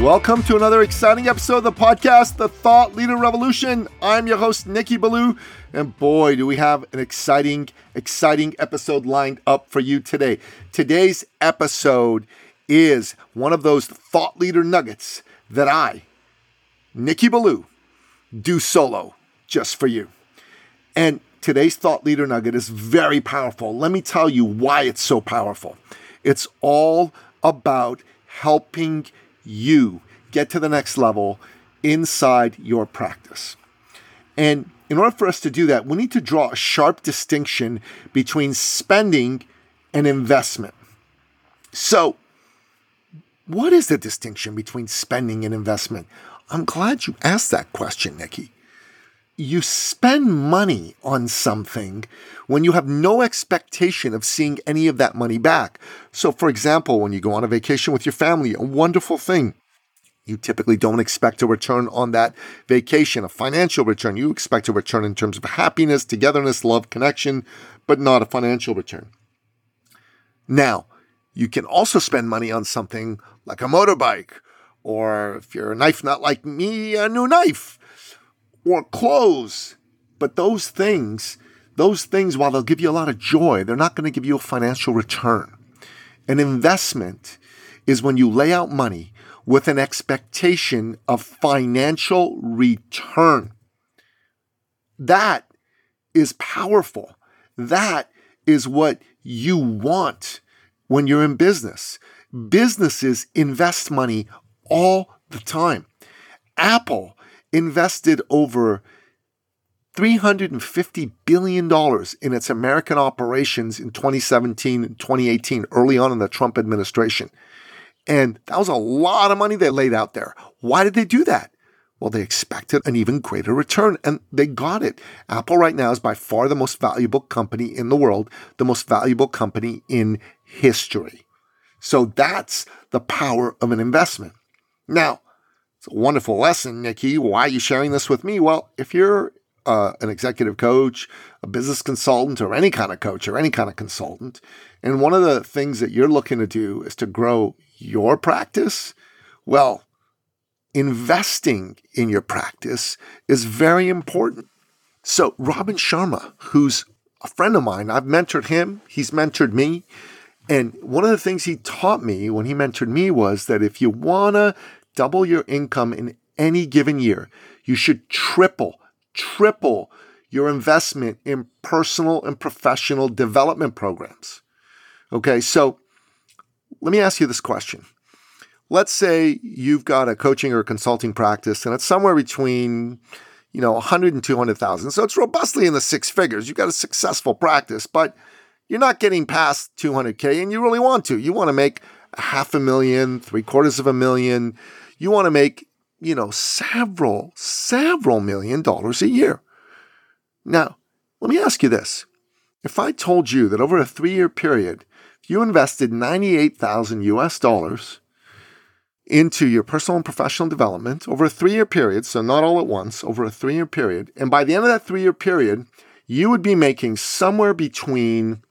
Welcome to another exciting episode of the podcast, The Thought Leader Revolution. I'm your host, Nicky Billou, and boy, do we have an exciting, exciting episode lined up for you today. Today's episode is one of those thought leader nuggets that I, Nicky Billou, do solo just for you. And today's thought leader nugget is very powerful. Let me tell you why it's so powerful. It's all about helping you get to the next level inside your practice. And in order for us to do that, we need to draw a sharp distinction between spending and investment. So, what is the distinction between spending and investment? I'm glad you asked that question, Nicky. You spend money on something when you have no expectation of seeing any of that money back. So, for example, when you go on a vacation with your family, a wonderful thing, you typically don't expect a return on that vacation, a financial return. You expect a return in terms of happiness, togetherness, love, connection, but not a financial return. Now, you can also spend money on something like a motorbike, or if you're a knife nut like me, a new knife, or clothes. But those things, those things, while they'll give you a lot of joy, they're not going to give you a financial return. An investment is when you lay out money with an expectation of financial return. That is powerful. That is what you want when you're in business. Businesses invest money all the time. Apple invested over $350 billion in its American operations in 2017 and 2018, early on in the Trump administration. And that was a lot of money they laid out there. Why did they do that? Well, they expected an even greater return and they got it. Apple right now is by far the most valuable company in the world, the most valuable company in history. So that's the power of an investment. Now, it's a wonderful lesson, Nicky. Why are you sharing this with me? Well, if you're uh, an executive coach, a business consultant, or any kind of coach or any kind of consultant, and one of the things that you're looking to do is to grow your practice, well, investing in your practice is very important. So, Robin Sharma, who's a friend of mine, I've mentored him, he's mentored me. And one of the things he taught me when he mentored me was that if you want to double your income in any given year, you should triple, triple your investment in personal and professional development programs. Okay, so let me ask you this question. Let's say you've got a coaching or consulting practice and it's somewhere between, you know, 100 and 200,000. So it's robustly in the six figures. You've got a successful practice, but you're not getting past 200K and you really want to. You want to make a half a million, three quarters of a million, you want to make, you know, several, several million dollars a year. Now, let me ask you this. If I told you that over a three year period, you invested 98,000 US dollars into your personal and professional development over a three year period, so not all at once, over a three year period, and by the end of that three year period, you would be making somewhere between,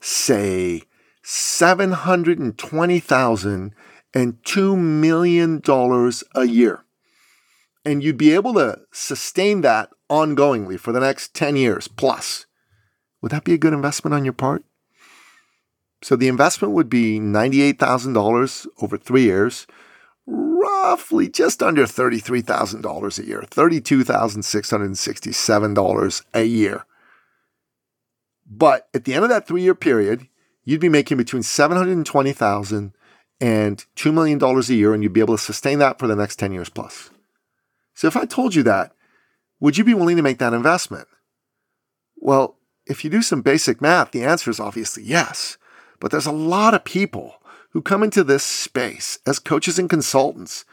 say, 720,000 and $2 million a year. And you'd be able to sustain that ongoingly for the next 10 years plus. Would that be a good investment on your part? So the investment would be $98,000 over three years, roughly just under $33,000 a year, $32,667 a year. But at the end of that three year period, you'd be making between 720,000 and $2 million a year, and you'd be able to sustain that for the next 10 years plus. So if I told you that, would you be willing to make that investment? Well, if you do some basic math, the answer is obviously yes. But there's a lot of people who come into this space as coaches and consultants.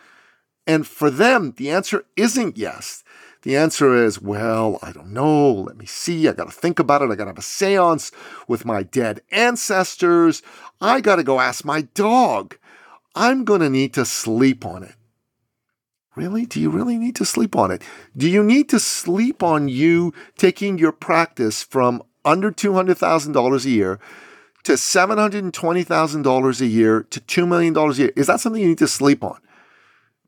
And for them, the answer isn't yes. The answer is, well, I don't know. Let me see. I got to think about it. I got to have a seance with my dead ancestors. I got to go ask my dog. I'm going to need to sleep on it. Really? Do you really need to sleep on it? Do you need to sleep on you taking your practice from under $200,000 a year to $720,000 a year to $2 million a year? Is that something you need to sleep on?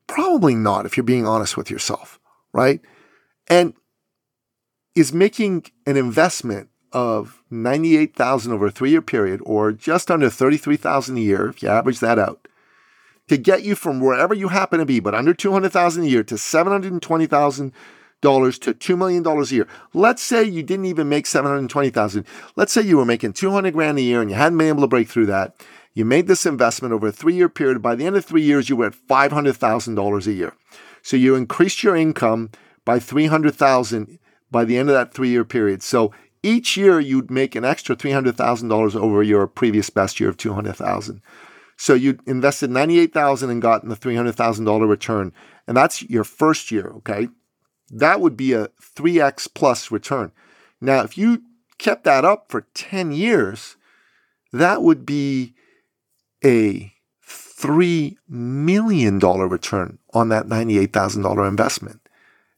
Probably not if you're being honest with yourself, right? And is making an investment of 98,000 over a 3-year period or just under 33,000 a year if you average that out to get you from wherever you happen to be but under 200,000 a year to 720,000 dollars to $2 million a year. Let's say you didn't even make 720,000. Let's say you were making 200 grand a year and you hadn't been able to break through that. You made this investment over a three year period. By the end of three years, you were at $500,000 a year. So you increased your income by 300,000 by the end of that three year period. So each year you'd make an extra $300,000 over your previous best year of 200,000. So you invested 98,000 and gotten the $300,000 return. And that's your first year, okay? that would be a 3x plus return. Now, if you kept that up for 10 years, that would be a $3 million return on that $98,000 investment.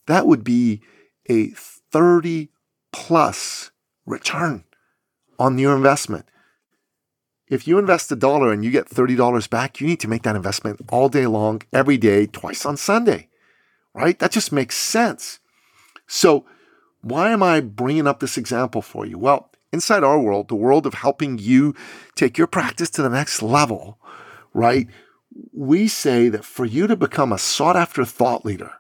That would be a 30 plus return on your investment. If you invest a dollar and you get $30 back, you need to make that investment all day long, every day, twice on Sunday right? That just makes sense. So, why am I bringing up this example for you? Well, inside our world, the world of helping you take your practice to the next level, right? We say that for you to become a sought after thought leader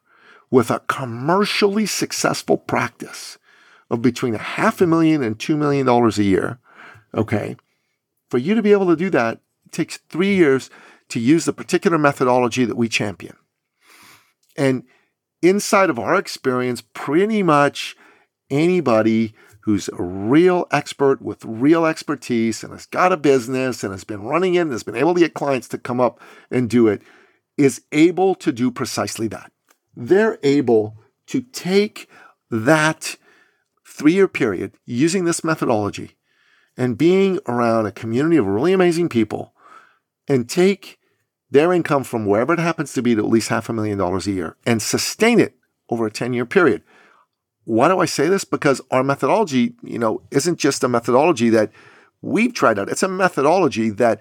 with a commercially successful practice of between a half a million and two million dollars a year, okay, for you to be able to do that, it takes three years to use the particular methodology that we champion. And inside of our experience, pretty much anybody who's a real expert with real expertise and has got a business and has been running it and has been able to get clients to come up and do it is able to do precisely that. They're able to take that three year period using this methodology and being around a community of really amazing people and take their income from wherever it happens to be to at least half a million dollars a year and sustain it over a 10 year period. Why do I say this? Because our methodology, you know, isn't just a methodology that we've tried out. It's a methodology that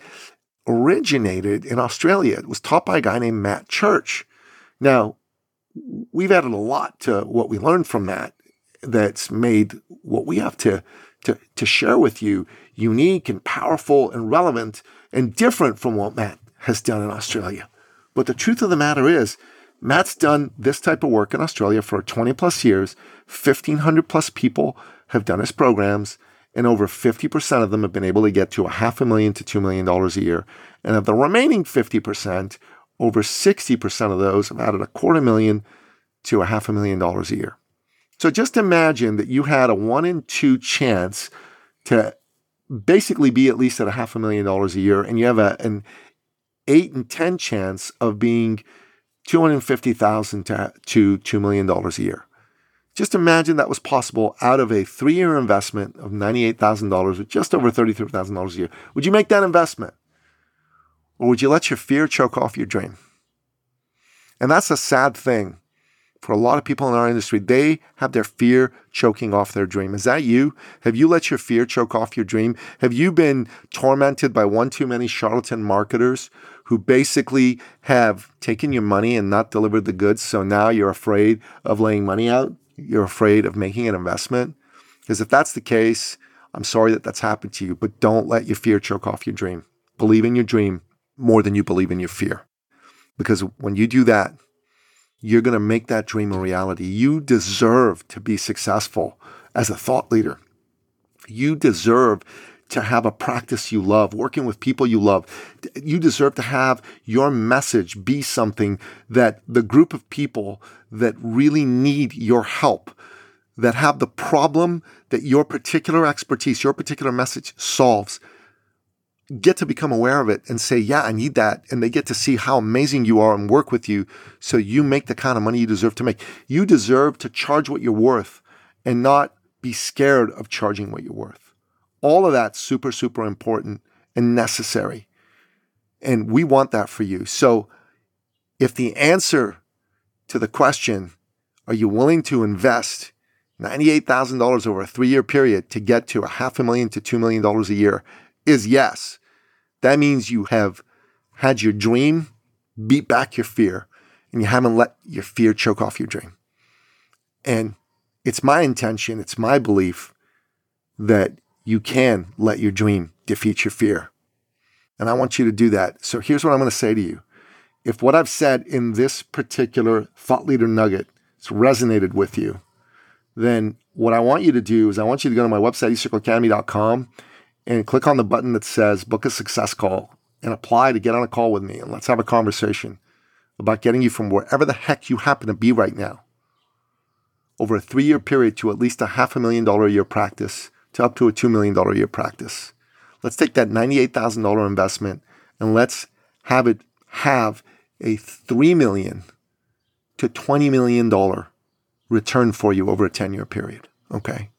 originated in Australia. It was taught by a guy named Matt Church. Now, we've added a lot to what we learned from that that's made what we have to, to, to share with you unique and powerful and relevant and different from what Matt has done in Australia. But the truth of the matter is, Matt's done this type of work in Australia for 20 plus years. 1,500 plus people have done his programs, and over 50% of them have been able to get to a half a million to $2 million a year. And of the remaining 50%, over 60% of those have added a quarter million to a half a million dollars a year. So just imagine that you had a one in two chance to basically be at least at a half a million dollars a year, and you have a, an eight and 10 chance of being 250,000 to, to $2 million a year. Just imagine that was possible out of a three year investment of $98,000 with just over $33,000 a year. Would you make that investment? Or would you let your fear choke off your dream? And that's a sad thing for a lot of people in our industry. They have their fear choking off their dream. Is that you? Have you let your fear choke off your dream? Have you been tormented by one too many charlatan marketers who basically have taken your money and not delivered the goods? So now you're afraid of laying money out? You're afraid of making an investment? Because if that's the case, I'm sorry that that's happened to you, but don't let your fear choke off your dream. Believe in your dream more than you believe in your fear. Because when you do that, you're going to make that dream a reality. You deserve to be successful as a thought leader. You deserve to have a practice you love, working with people you love. You deserve to have your message be something that the group of people that really need your help, that have the problem that your particular expertise, your particular message solves, get to become aware of it and say, yeah, I need that. And they get to see how amazing you are and work with you so you make the kind of money you deserve to make. You deserve to charge what you're worth and not be scared of charging what you're worth. All of that's super, super important and necessary. And we want that for you. So if the answer to the question, are you willing to invest $98,000 over a three year period to get to a half a million to $2 million a year is yes. That means you have had your dream beat back your fear and you haven't let your fear choke off your dream. And it's my intention, it's my belief that you can let your dream defeat your fear. And I want you to do that. So here's what I'm going to say to you. If what I've said in this particular thought leader nugget has resonated with you, then what I want you to do is I want you to go to my website, ecircleacademy.com, and click on the button that says book a success call and apply to get on a call with me. And let's have a conversation about getting you from wherever the heck you happen to be right now over a three year period to at least a half a million dollar a year practice to up to a $2 million a year practice. Let's take that $98,000 investment and let's have it have a 3 million to $20 million return for you over a 10 year period. Okay.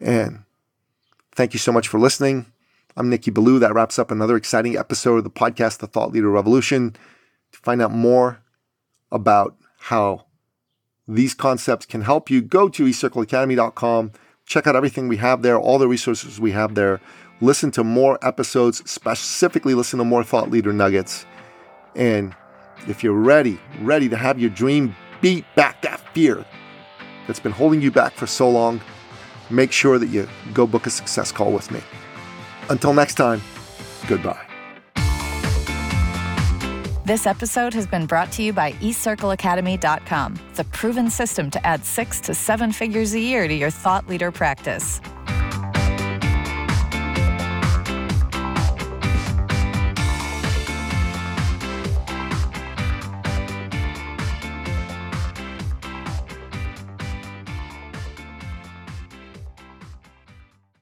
And thank you so much for listening. I'm Nicky Billou. That wraps up another exciting episode of the podcast, The Thought Leader Revolution. To find out more about how these concepts can help you, go to ecircleacademy.com. Check out everything we have there, all the resources we have there. Listen to more episodes, specifically listen to more thought leader nuggets. And if you're ready, ready to have your dream beat back that fear that's been holding you back for so long, make sure that you go book a success call with me. Until next time, goodbye. This episode has been brought to you by eCircleAcademy.com, the proven system to add six to seven figures a year to your thought leader practice.